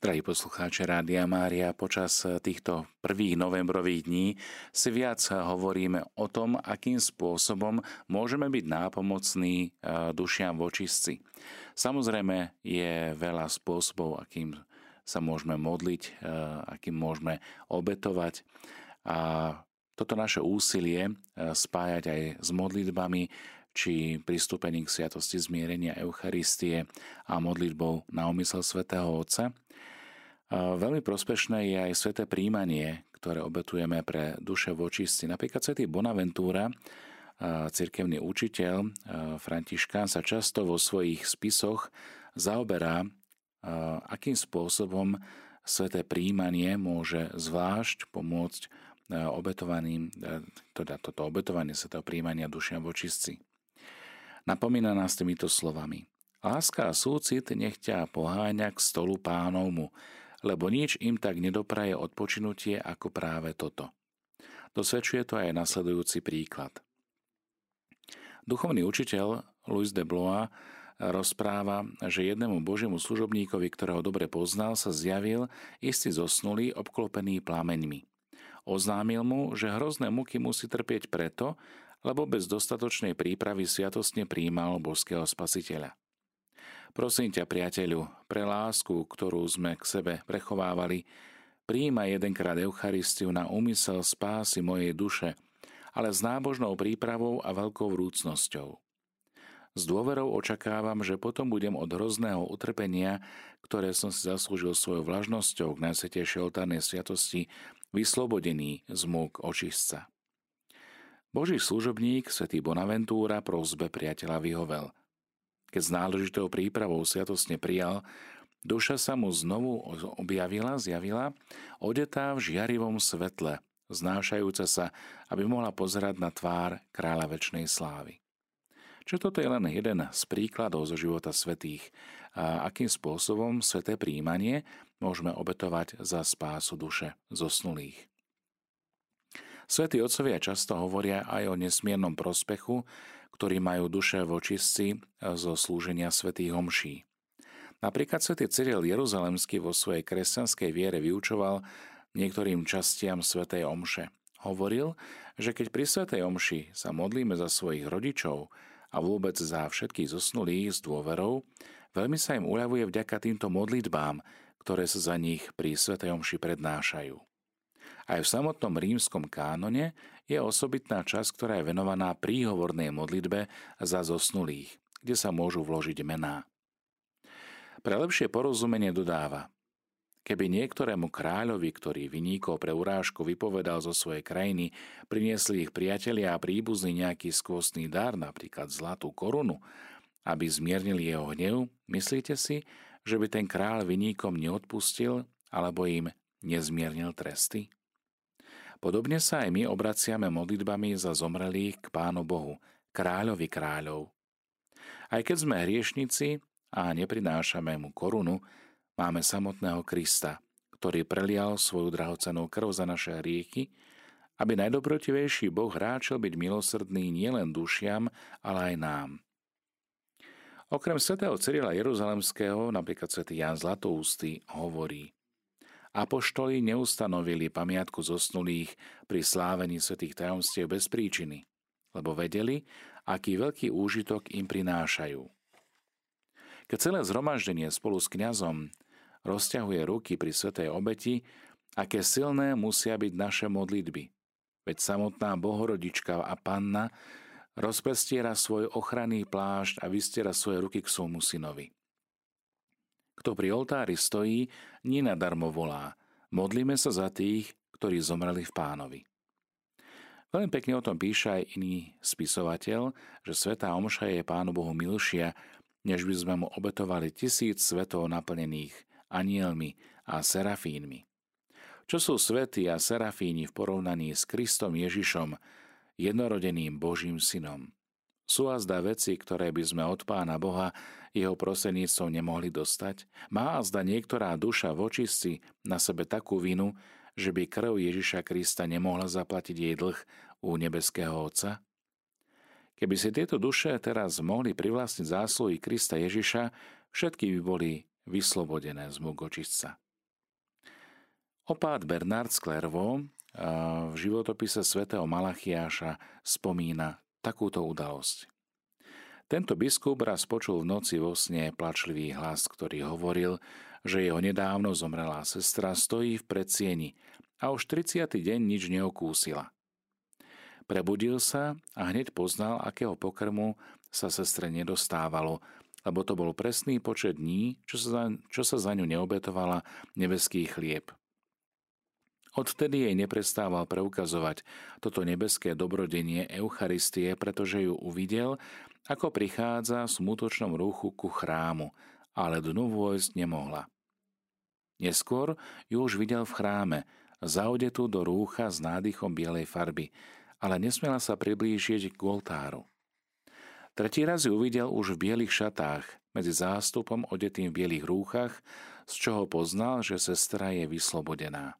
Drahí poslucháči Rádia Mária, počas týchto prvých novembrových dní si viac hovoríme o tom, akým spôsobom môžeme byť nápomocní e, dušiam v očistci. Samozrejme je veľa spôsobov, akým sa môžeme modliť, e, akým môžeme obetovať. A toto naše úsilie e, spájať aj s modlitbami, či pristúpením k sviatosti zmierenia Eucharistie a modlitbou na omysel svätého Otca, Veľmi prospešné je aj sveté príjmanie, ktoré obetujeme pre duše v očistci. Napríklad svätý Bonaventúra, cirkevný učiteľ Františkán sa často vo svojich spisoch zaoberá, akým spôsobom sveté príjmanie môže zvlášť pomôcť obetovaným, teda toto obetovanie svetého príjmania dušia v očistci. Napomína nás týmito slovami. Láska a súcit nech ťa poháňa k stolu pánovmu, lebo nič im tak nedopraje odpočinutie ako práve toto. Dosvedčuje to aj nasledujúci príklad. Duchovný učiteľ Louis de Blois rozpráva, že jednému božiemu služobníkovi, ktorého dobre poznal, sa zjavil istý zosnulý obklopený plameňmi. Oznámil mu, že hrozné muky musí trpieť preto, lebo bez dostatočnej prípravy sviatostne príjmal božského spasiteľa. Prosím ťa, priateľu, pre lásku, ktorú sme k sebe prechovávali, príjma jedenkrát Eucharistiu na úmysel spásy mojej duše, ale s nábožnou prípravou a veľkou vrúcnosťou. S dôverou očakávam, že potom budem od hrozného utrpenia, ktoré som si zaslúžil svojou vlažnosťou k najsvetejšej oltárnej sviatosti, vyslobodený z múk očistca. Boží služobník, svätý Bonaventúra, prosbe priateľa vyhovel – keď s náležitou prípravou sviatosne prijal, duša sa mu znovu objavila, zjavila, odetá v žiarivom svetle, znášajúca sa, aby mohla pozerať na tvár kráľa väčšnej slávy. Čo toto je len jeden z príkladov zo života svetých a akým spôsobom sveté príjmanie môžeme obetovať za spásu duše zosnulých. Svetí otcovia často hovoria aj o nesmiernom prospechu, ktorí majú duše v očistci zo slúženia svätých homší. Napríklad svätý Cyril Jeruzalemský vo svojej kresťanskej viere vyučoval niektorým častiam svätej omše. Hovoril, že keď pri svätej omši sa modlíme za svojich rodičov a vôbec za všetkých zosnulých s dôverou, veľmi sa im uľavuje vďaka týmto modlitbám, ktoré sa za nich pri svätej omši prednášajú. Aj v samotnom rímskom kánone je osobitná časť, ktorá je venovaná príhovornej modlitbe za zosnulých, kde sa môžu vložiť mená. Pre lepšie porozumenie dodáva, keby niektorému kráľovi, ktorý vyníkol pre urážku vypovedal zo svojej krajiny, priniesli ich priatelia a príbuzný nejaký skvostný dar, napríklad zlatú korunu, aby zmiernili jeho hnev, myslíte si, že by ten kráľ vyníkom neodpustil alebo im nezmiernil tresty? Podobne sa aj my obraciame modlitbami za zomrelých k Pánu Bohu, kráľovi kráľov. Aj keď sme hriešnici a neprinášame mu korunu, máme samotného Krista, ktorý prelial svoju drahocenú krv za naše hriechy, aby najdobrotivejší Boh ráčil byť milosrdný nielen dušiam, ale aj nám. Okrem svätého Cyrila Jeruzalemského, napríklad svätý Jan Zlatoústy, hovorí Apoštoli neustanovili pamiatku zosnulých pri slávení svetých tajomstiev bez príčiny, lebo vedeli, aký veľký úžitok im prinášajú. Keď celé zhromaždenie spolu s kňazom rozťahuje ruky pri svetej obeti, aké silné musia byť naše modlitby. Veď samotná Bohorodička a Panna rozprestiera svoj ochranný plášť a vystiera svoje ruky k svojmu synovi. Kto pri oltári stojí, nie nadarmo volá. Modlíme sa za tých, ktorí zomreli v pánovi. Veľmi pekne o tom píše aj iný spisovateľ, že Svetá Omša je Pánu Bohu milšia, než by sme mu obetovali tisíc svetov naplnených anielmi a serafínmi. Čo sú svety a serafíni v porovnaní s Kristom Ježišom, jednorodeným Božím synom? Sú azda veci, ktoré by sme od Pána Boha jeho proseníctvom nemohli dostať? Má azda niektorá duša v očistci na sebe takú vinu, že by krv Ježiša Krista nemohla zaplatiť jej dlh u nebeského Otca? Keby si tieto duše teraz mohli privlastniť zásluhy Krista Ježiša, všetky by boli vyslobodené z múk očistca. Opát Bernard Sklervo v životopise svätého Malachiáša spomína takúto udalosť. Tento biskup raz počul v noci vo sne plačlivý hlas, ktorý hovoril, že jeho nedávno zomrelá sestra stojí v predsieni a už 30. deň nič neokúsila. Prebudil sa a hneď poznal, akého pokrmu sa sestre nedostávalo, lebo to bol presný počet dní, čo sa za, čo sa za ňu neobetovala nebeský chlieb. Odvtedy jej neprestával preukazovať toto nebeské dobrodenie Eucharistie, pretože ju uvidel, ako prichádza v smutočnom ruchu ku chrámu, ale dnu vojsť nemohla. Neskôr ju už videl v chráme, zaudetú do rúcha s nádychom bielej farby, ale nesmela sa priblížiť k oltáru. Tretí raz ju uvidel už v bielých šatách, medzi zástupom odetým v bielých rúchach, z čoho poznal, že sestra je vyslobodená.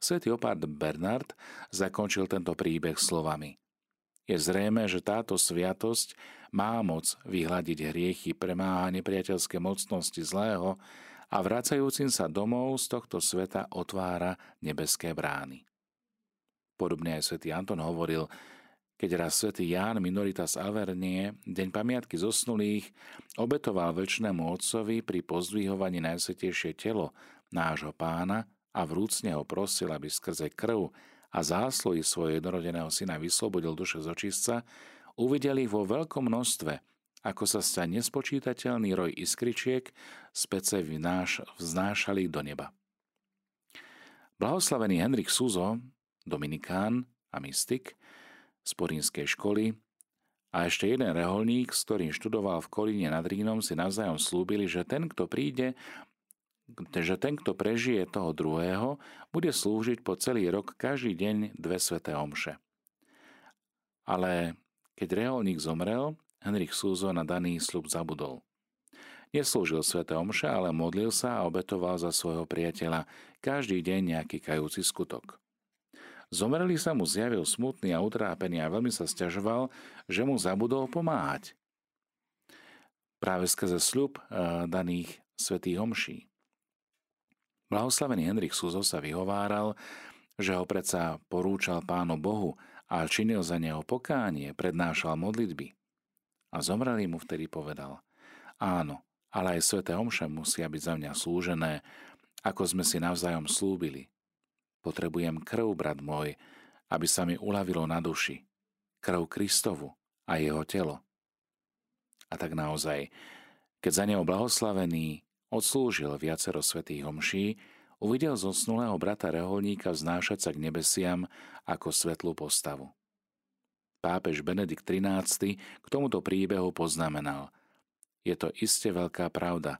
Svetý opát Bernard zakončil tento príbeh slovami. Je zrejme, že táto sviatosť má moc vyhľadiť hriechy, premáha nepriateľské mocnosti zlého a vracajúcim sa domov z tohto sveta otvára nebeské brány. Podobne aj svätý Anton hovoril, keď raz svätý Ján Minoritas Avernie, deň pamiatky zosnulých, obetoval väčšnému otcovi pri pozdvihovaní najsvetejšie telo nášho pána, a vrúcne ho prosil, aby skrze krv a zásluhy svojho jednorodeného syna vyslobodil duše z očistca, uvidel ich vo veľkom množstve, ako sa sta nespočítateľný roj iskričiek z pece vnáš, vznášali do neba. Blahoslavený Henrik Suzo, dominikán a mystik z porínskej školy a ešte jeden reholník, s ktorým študoval v Kolíne nad Rínom, si navzájom slúbili, že ten, kto príde že ten, kto prežije toho druhého, bude slúžiť po celý rok každý deň dve sveté omše. Ale keď reholník zomrel, Henrik Súzo na daný slub zabudol. Neslúžil sveté omše, ale modlil sa a obetoval za svojho priateľa každý deň nejaký kajúci skutok. Zomreli sa mu zjavil smutný a utrápený a veľmi sa stiažoval, že mu zabudol pomáhať. Práve skrze sľub eh, daných svetých homší. Blahoslavený Henrik Suzo sa vyhováral, že ho predsa porúčal pánu Bohu a činil za neho pokánie, prednášal modlitby. A zomrelý mu vtedy povedal, áno, ale aj sveté omše musia byť za mňa slúžené, ako sme si navzájom slúbili. Potrebujem krv, brat môj, aby sa mi uľavilo na duši. Krv Kristovu a jeho telo. A tak naozaj, keď za neho blahoslavený odslúžil viacero svetých homší, uvidel zosnulého brata reholníka vznášať sa k nebesiam ako svetlú postavu. Pápež Benedikt XIII k tomuto príbehu poznamenal Je to iste veľká pravda,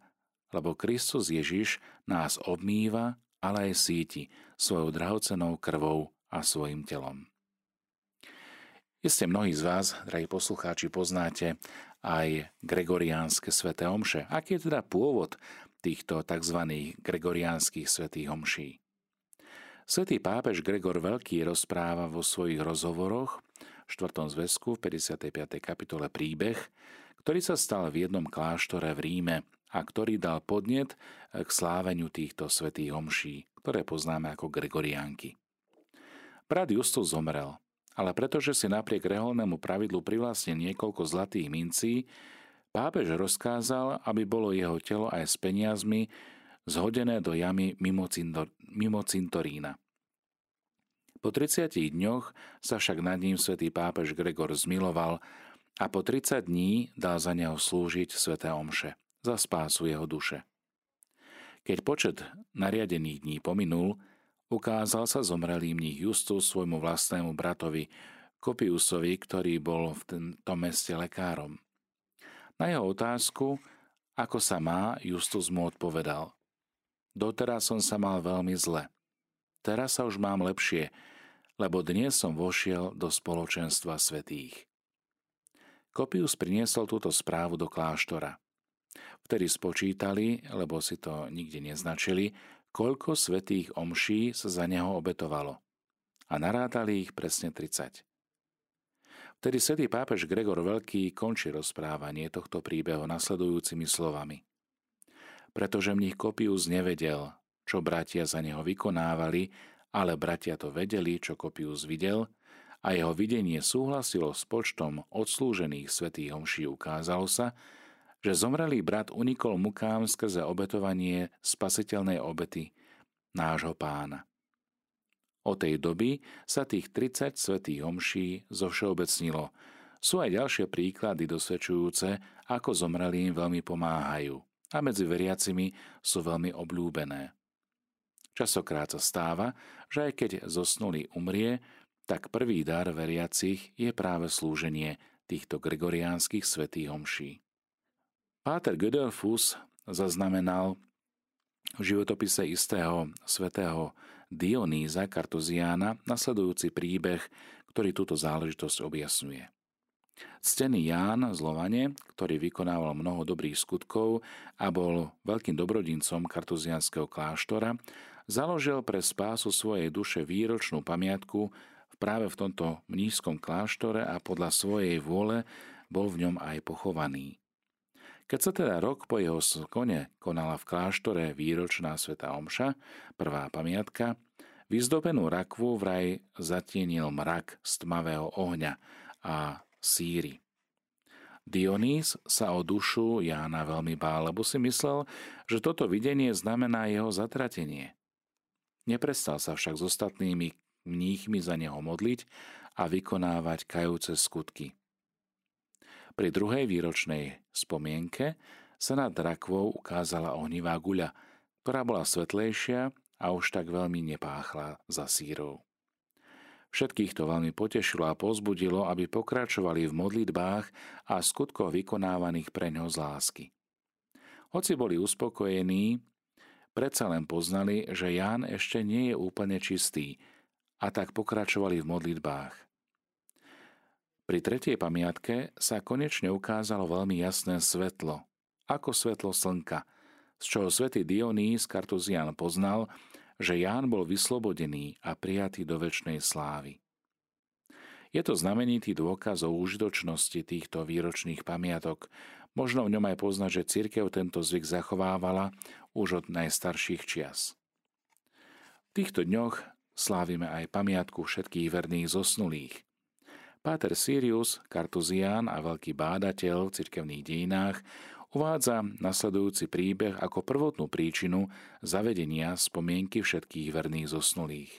lebo Kristus Ježiš nás obmýva, ale aj síti svojou drahocenou krvou a svojim telom. Iste mnohí z vás, drahí poslucháči, poznáte aj gregoriánske sveté omše. Aký je teda pôvod týchto tzv. gregoriánskych svetých homší? Svetý pápež Gregor Veľký rozpráva vo svojich rozhovoroch v 4. zväzku v 55. kapitole príbeh, ktorý sa stal v jednom kláštore v Ríme a ktorý dal podnet k sláveniu týchto svetých homší, ktoré poznáme ako gregoriánky. Brat Justus zomrel ale pretože si napriek reholnému pravidlu privlastnil niekoľko zlatých mincí, pápež rozkázal, aby bolo jeho telo aj s peniazmi zhodené do jamy mimo, cintor, mimo cintorína. Po 30 dňoch sa však nad ním svätý pápež Gregor zmiloval a po 30 dní dal za neho slúžiť sväté omše za spásu jeho duše. Keď počet nariadených dní pominul, Ukázal sa zomrelý mních Justus svojmu vlastnému bratovi Kopiusovi, ktorý bol v tom meste lekárom. Na jeho otázku, ako sa má, Justus mu odpovedal. Doteraz som sa mal veľmi zle. Teraz sa už mám lepšie, lebo dnes som vošiel do spoločenstva svetých. Kopius priniesol túto správu do kláštora. Vtedy spočítali, lebo si to nikde neznačili, koľko svetých omší sa za neho obetovalo. A narátali ich presne 30. Vtedy svätý pápež Gregor Veľký končí rozprávanie tohto príbehu nasledujúcimi slovami. Pretože mních Kopius nevedel, čo bratia za neho vykonávali, ale bratia to vedeli, čo Kopius videl, a jeho videnie súhlasilo s počtom odslúžených svetých homší, ukázalo sa, že zomrelý brat unikol mukám skrze obetovanie spasiteľnej obety nášho pána. Od tej doby sa tých 30 svetých homší zovšeobecnilo. Sú aj ďalšie príklady dosvedčujúce, ako zomrelí im veľmi pomáhajú a medzi veriacimi sú veľmi obľúbené. Časokrát sa stáva, že aj keď zosnulý umrie, tak prvý dar veriacich je práve slúženie týchto gregoriánskych svetých homší. Páter Gödelfus zaznamenal v životopise istého svetého Dionýza Kartuziána nasledujúci príbeh, ktorý túto záležitosť objasňuje. Ctený Ján z Lovane, ktorý vykonával mnoho dobrých skutkov a bol veľkým dobrodincom kartuzianského kláštora, založil pre spásu svojej duše výročnú pamiatku práve v tomto mnížskom kláštore a podľa svojej vôle bol v ňom aj pochovaný. Keď sa teda rok po jeho skone konala v kláštore výročná sveta Omša, prvá pamiatka, vyzdobenú rakvu vraj zatienil mrak z tmavého ohňa a síry. Dionís sa o dušu Jána veľmi bál, lebo si myslel, že toto videnie znamená jeho zatratenie. Neprestal sa však s ostatnými mníchmi za neho modliť a vykonávať kajúce skutky. Pri druhej výročnej spomienke sa nad rakvou ukázala ohnivá guľa, ktorá bola svetlejšia a už tak veľmi nepáchla za sírou. Všetkých to veľmi potešilo a pozbudilo, aby pokračovali v modlitbách a skutkoch vykonávaných pre ňo z lásky. Hoci boli uspokojení, predsa len poznali, že Ján ešte nie je úplne čistý a tak pokračovali v modlitbách. Pri tretej pamiatke sa konečne ukázalo veľmi jasné svetlo, ako svetlo slnka, z čoho svätý Dionýs Kartuzian poznal, že Ján bol vyslobodený a prijatý do väčšnej slávy. Je to znamenitý dôkaz o užitočnosti týchto výročných pamiatok. Možno v ňom aj poznať, že církev tento zvyk zachovávala už od najstarších čias. V týchto dňoch slávime aj pamiatku všetkých verných zosnulých – Páter Sirius, kartuzián a veľký bádateľ v cirkevných dejinách uvádza nasledujúci príbeh ako prvotnú príčinu zavedenia spomienky všetkých verných zosnulých.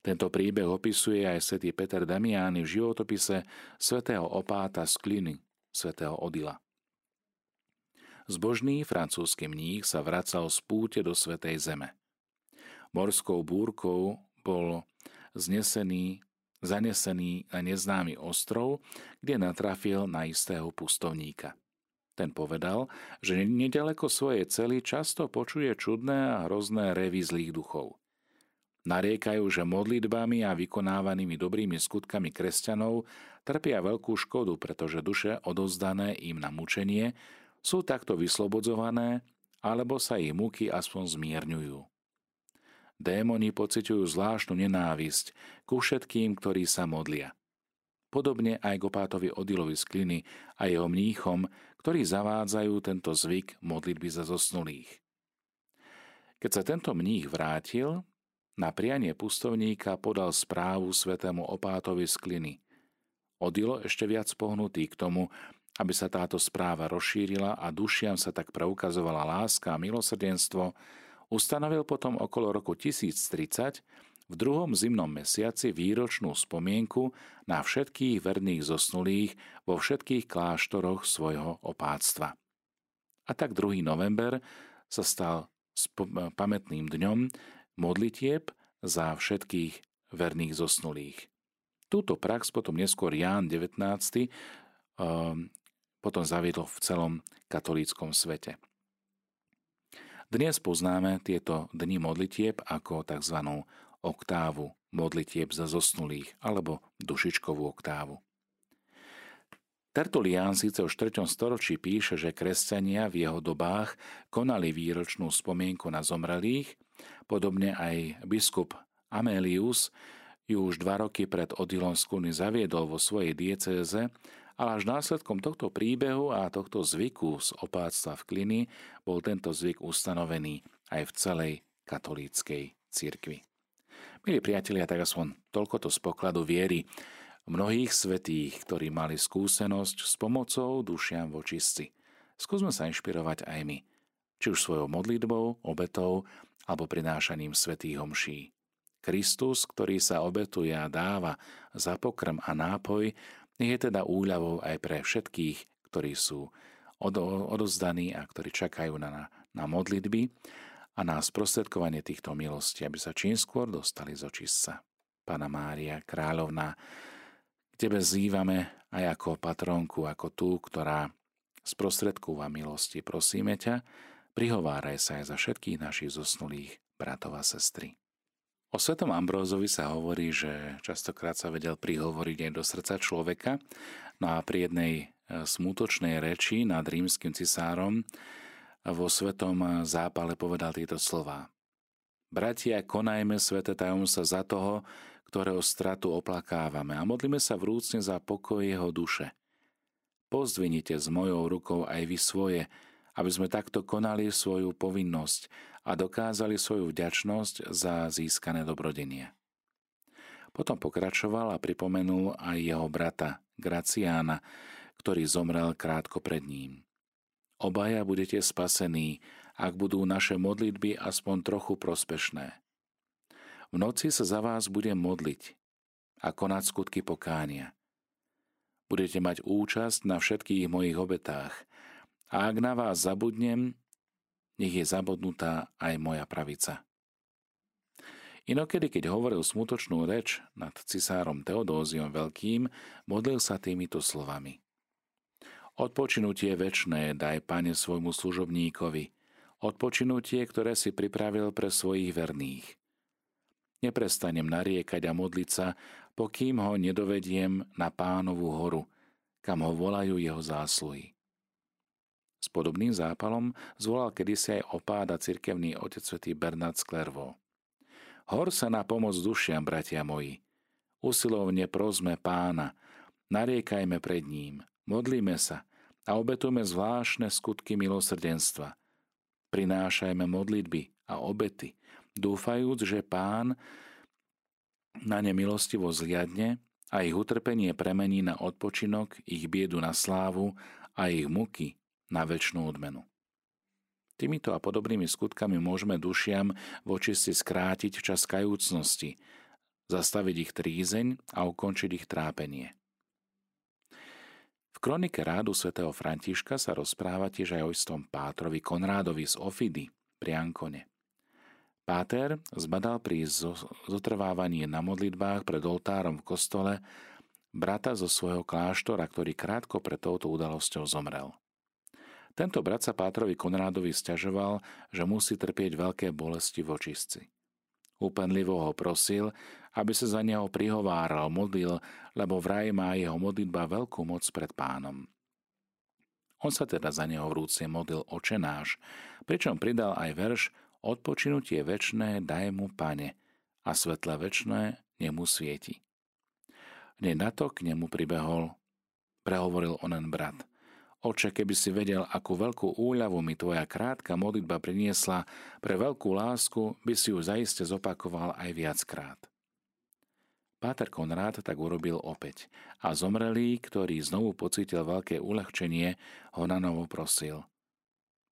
Tento príbeh opisuje aj svätý Peter Damiány v životopise svätého opáta z Kliny, svätého Odila. Zbožný francúzsky mních sa vracal z púte do Svetej Zeme. Morskou búrkou bol znesený zanesený na neznámy ostrov, kde natrafil na istého pustovníka. Ten povedal, že nedaleko svojej cely často počuje čudné a hrozné revy zlých duchov. Nariekajú, že modlitbami a vykonávanými dobrými skutkami kresťanov trpia veľkú škodu, pretože duše odozdané im na mučenie sú takto vyslobodzované alebo sa ich muky aspoň zmierňujú. Démoni pociťujú zvláštnu nenávisť ku všetkým, ktorí sa modlia. Podobne aj Gopátovi Odilovi z Kliny a jeho mníchom, ktorí zavádzajú tento zvyk modlitby za zosnulých. Keď sa tento mních vrátil, na prianie pustovníka podal správu svetému opátovi z Kliny. Odilo ešte viac pohnutý k tomu, aby sa táto správa rozšírila a dušiam sa tak preukazovala láska a milosrdenstvo, Ustanovil potom okolo roku 1030 v druhom zimnom mesiaci výročnú spomienku na všetkých verných zosnulých vo všetkých kláštoroch svojho opáctva. A tak 2. november sa stal pamätným dňom modlitieb za všetkých verných zosnulých. Túto prax potom neskôr Ján 19. Ehm, potom zaviedol v celom katolíckom svete. Dnes poznáme tieto dni modlitieb ako tzv. oktávu modlitieb za zosnulých alebo dušičkovú oktávu. Tertulián síce už v 3. storočí píše, že kresťania v jeho dobách konali výročnú spomienku na zomrelých, podobne aj biskup Amelius ju už dva roky pred Odilom Skúny zaviedol vo svojej diecéze ale až následkom tohto príbehu a tohto zvyku z opáctva v Kliny bol tento zvyk ustanovený aj v celej katolíckej cirkvi. Milí priatelia, tak aspoň toľko to z pokladu viery mnohých svetých, ktorí mali skúsenosť s pomocou dušiam vočistci. Skúsme sa inšpirovať aj my, či už svojou modlitbou, obetou alebo prinášaním svetých homší. Kristus, ktorý sa obetuje a dáva za pokrm a nápoj, je teda úľavou aj pre všetkých, ktorí sú odozdaní a ktorí čakajú na, na modlitby a na sprostredkovanie týchto milostí, aby sa čím skôr dostali z očistca. Pana Mária, kráľovná, k Tebe zývame aj ako patronku, ako tú, ktorá sprostredkúva milosti. Prosíme ťa, prihováraj sa aj za všetkých našich zosnulých bratov a sestry. O svetom Ambrózovi sa hovorí, že častokrát sa vedel prihovoriť aj do srdca človeka, no a pri jednej e, smutočnej reči nad rímským cisárom vo svetom zápale povedal tieto slova. Bratia, konajme svete tajomstva za toho, ktorého stratu oplakávame a modlíme sa vrúcne za pokoj jeho duše. Pozdvinite s mojou rukou aj vy svoje, aby sme takto konali svoju povinnosť a dokázali svoju vďačnosť za získané dobrodenie. Potom pokračoval a pripomenul aj jeho brata Graciána, ktorý zomrel krátko pred ním. Obaja budete spasení, ak budú naše modlitby aspoň trochu prospešné. V noci sa za vás budem modliť a konať skutky pokánia. Budete mať účasť na všetkých mojich obetách a ak na vás zabudnem, nech je zabudnutá aj moja pravica. Inokedy, keď hovoril smutočnú reč nad cisárom Teodóziom Veľkým, modlil sa týmito slovami. Odpočinutie väčné daj, Pane, svojmu služobníkovi, odpočinutie, ktoré si pripravil pre svojich verných. Neprestanem nariekať a modliť sa, pokým ho nedovediem na pánovú horu, kam ho volajú jeho zásluhy. S podobným zápalom zvolal kedysi aj opáda cirkevný otec svätý Bernard Sklervo. Hor sa na pomoc dušiam, bratia moji. Usilovne prosme pána, nariekajme pred ním, modlíme sa, a obetujme zvláštne skutky milosrdenstva. Prinášajme modlitby a obety, dúfajúc, že Pán na ne milostivo zliadne a ich utrpenie premení na odpočinok, ich biedu na slávu a ich muky na väčšnú odmenu. Týmito a podobnými skutkami môžeme dušiam voči si skrátiť čas kajúcnosti, zastaviť ich trízeň a ukončiť ich trápenie. V kronike rádu svätého Františka sa rozpráva tiež aj o istom Pátrovi Konrádovi z Ofidy pri Ankone. Páter zbadal pri zotrvávaní na modlitbách pred oltárom v kostole brata zo svojho kláštora, ktorý krátko pred touto udalosťou zomrel. Tento brat sa Pátrovi Konrádovi stiažoval, že musí trpieť veľké bolesti v očistci. Úpenlivo ho prosil, aby sa za neho prihováral, modlil, lebo vraj má jeho modlitba veľkú moc pred pánom. On sa teda za neho vrúcie modlil očenáš, pričom pridal aj verš Odpočinutie večné daj mu, pane, a svetle večné nemu svieti. Hneď na to k nemu pribehol, prehovoril onen brat – Oče, keby si vedel, akú veľkú úľavu mi tvoja krátka modlitba priniesla, pre veľkú lásku by si ju zaiste zopakoval aj viackrát. Páter Konrád tak urobil opäť a zomrelý, ktorý znovu pocítil veľké uľahčenie, ho na novo prosil.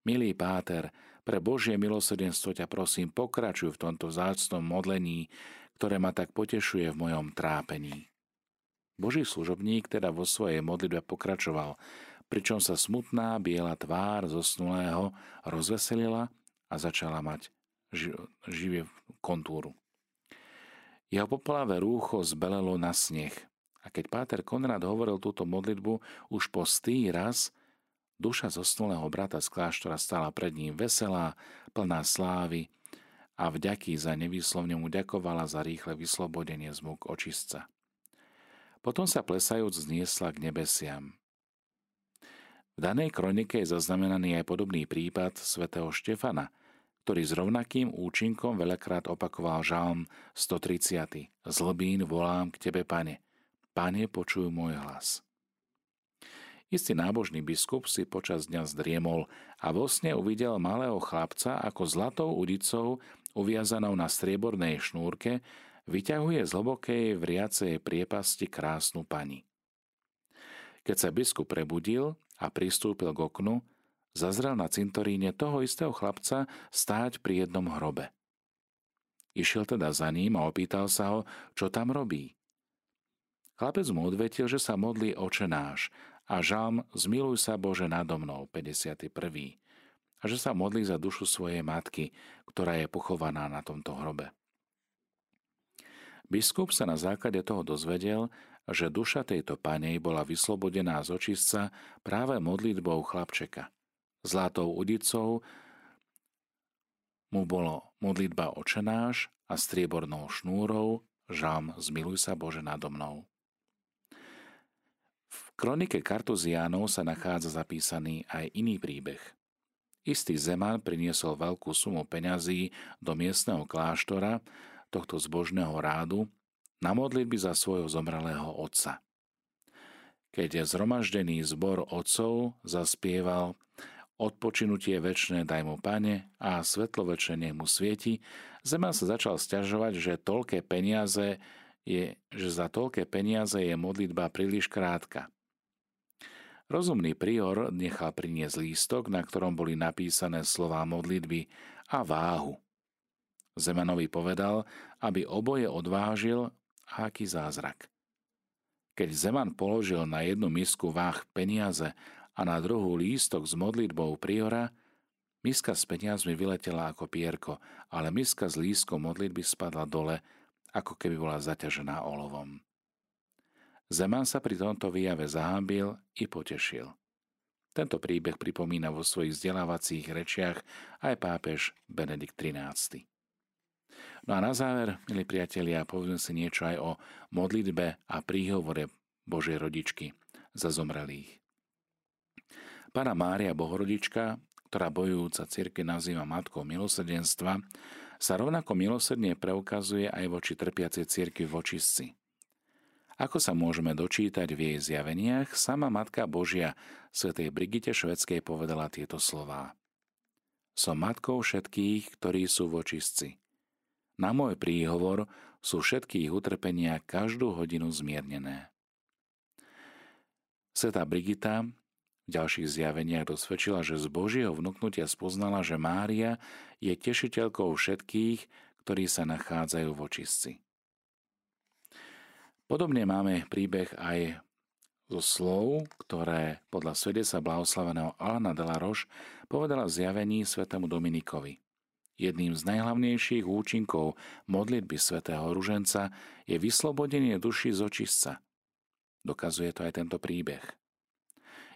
Milý Páter, pre Božie milosrdenstvo ťa prosím, pokračuj v tomto zácnom modlení, ktoré ma tak potešuje v mojom trápení. Boží služobník teda vo svojej modlitbe pokračoval pričom sa smutná biela tvár zosnulého rozveselila a začala mať živie kontúru. Jeho poplavé rúcho zbelelo na sneh a keď Páter Konrad hovoril túto modlitbu už po stý raz, duša zosnulého brata z kláštora stála pred ním veselá, plná slávy a vďaky za nevýslovne mu ďakovala za rýchle vyslobodenie z múk očistca. Potom sa plesajúc zniesla k nebesiam. V danej kronike je zaznamenaný aj podobný prípad svätého Štefana, ktorý s rovnakým účinkom veľakrát opakoval žalm 130. Zlbín volám k tebe, pane. Pane, počuj môj hlas. Istý nábožný biskup si počas dňa zdriemol a vo sne uvidel malého chlapca, ako zlatou udicou uviazanou na striebornej šnúrke, vyťahuje z hlbokej vriacej priepasti krásnu pani. Keď sa biskup prebudil a pristúpil k oknu, zazrel na cintoríne toho istého chlapca stáť pri jednom hrobe. Išiel teda za ním a opýtal sa ho, čo tam robí. Chlapec mu odvetil, že sa modlí oče náš a žalm Zmiluj sa Bože nado mnou, 51. A že sa modlí za dušu svojej matky, ktorá je pochovaná na tomto hrobe. Biskup sa na základe toho dozvedel, že duša tejto panej bola vyslobodená z očistca práve modlitbou chlapčeka. Zlatou udicou mu bolo modlitba očenáš a striebornou šnúrou žalm Zmiluj sa Bože nado mnou. V kronike Kartuziánov sa nachádza zapísaný aj iný príbeh. Istý zeman priniesol veľkú sumu peňazí do miestneho kláštora tohto zbožného rádu na modlitby za svojho zomrelého otca. Keď je zhromaždený zbor otcov zaspieval Odpočinutie väčšie daj mu pane a svetlo väčšie mu svieti, Zeman sa začal stiažovať, že toľké peniaze je, že za toľké peniaze je modlitba príliš krátka. Rozumný prior nechal priniesť lístok, na ktorom boli napísané slová modlitby a váhu. Zemanovi povedal, aby oboje odvážil a aký zázrak. Keď Zeman položil na jednu misku váh peniaze a na druhú lístok s modlitbou priora, miska s peniazmi vyletela ako pierko, ale miska s lístkom modlitby spadla dole ako keby bola zaťažená olovom. Zeman sa pri tomto výjave zahábil i potešil. Tento príbeh pripomína vo svojich vzdelávacích rečiach aj pápež Benedikt XIII. No a na záver, milí priatelia, poviem si niečo aj o modlitbe a príhovore Božej rodičky za zomrelých. Pána Mária Bohorodička, ktorá bojujúca cirke nazýva Matkou milosrdenstva, sa rovnako milosrdne preukazuje aj voči trpiacej cirkvi v očistci. Ako sa môžeme dočítať v jej zjaveniach, sama Matka Božia svätej Brigite Švedskej povedala tieto slová. Som matkou všetkých, ktorí sú v očistci. Na môj príhovor sú všetkých utrpenia každú hodinu zmiernené. Sveta Brigita v ďalších zjaveniach dosvedčila, že z Božieho vnúknutia spoznala, že Mária je tešiteľkou všetkých, ktorí sa nachádzajú v očistci. Podobne máme príbeh aj zo slov, ktoré podľa svedectva blahoslaveného Alana de la Roche povedala v zjavení svetému Dominikovi. Jedným z najhlavnejších účinkov modlitby svätého Ruženca je vyslobodenie duši z očistca. Dokazuje to aj tento príbeh.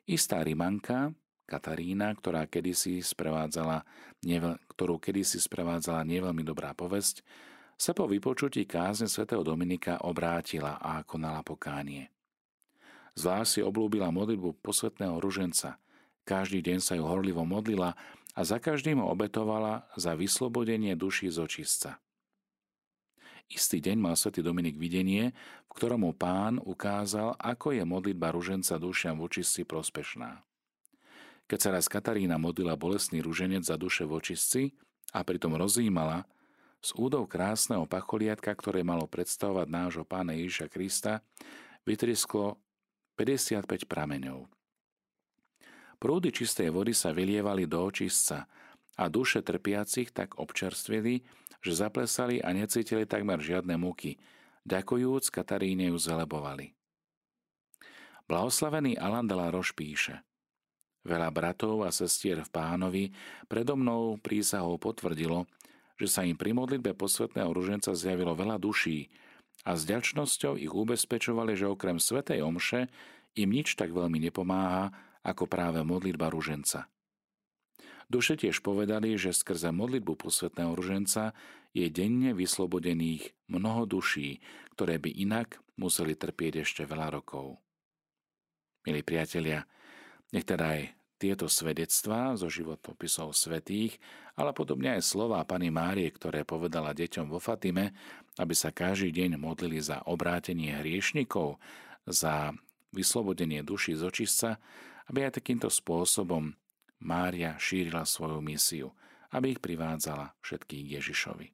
Istá Rimanka, Katarína, ktorá kedysi sprevádzala, neveľ, ktorú kedysi sprevádzala neveľmi dobrá povesť, sa po vypočutí kázne svätého Dominika obrátila a konala pokánie. Zvlášť si oblúbila modlitbu posvetného ruženca. Každý deň sa ju horlivo modlila a za každým obetovala za vyslobodenie duší z očistca. Istý deň mal svätý Dominik videnie, v ktorom mu pán ukázal, ako je modlitba ruženca dušiam v očistci prospešná. Keď sa raz Katarína modlila bolestný ruženec za duše v očistci a pritom rozjímala, z údov krásneho pacholiatka, ktoré malo predstavovať nášho pána Ježiša Krista, vytrisklo 55 prameňov. Prúdy čistej vody sa vylievali do očistca a duše trpiacich tak občerstvili, že zaplesali a necítili takmer žiadne múky. Ďakujúc, Kataríne ju zelebovali. Blahoslavený Alan de la Roche píše Veľa bratov a sestier v pánovi predo mnou prísahou potvrdilo, že sa im pri modlitbe posvetného ruženca zjavilo veľa duší a s ďačnosťou ich ubezpečovali, že okrem svetej omše im nič tak veľmi nepomáha ako práve modlitba ruženca. Duše tiež povedali, že skrze modlitbu posvetného ruženca je denne vyslobodených mnoho duší, ktoré by inak museli trpieť ešte veľa rokov. Milí priatelia, nech teda aj tieto svedectvá zo životopisov svetých, ale podobne aj slova Pany Márie, ktoré povedala deťom vo Fatime, aby sa každý deň modlili za obrátenie hriešnikov, za vyslobodenie duší z očistca, aby aj takýmto spôsobom Mária šírila svoju misiu aby ich privádzala všetkých Ježišovi.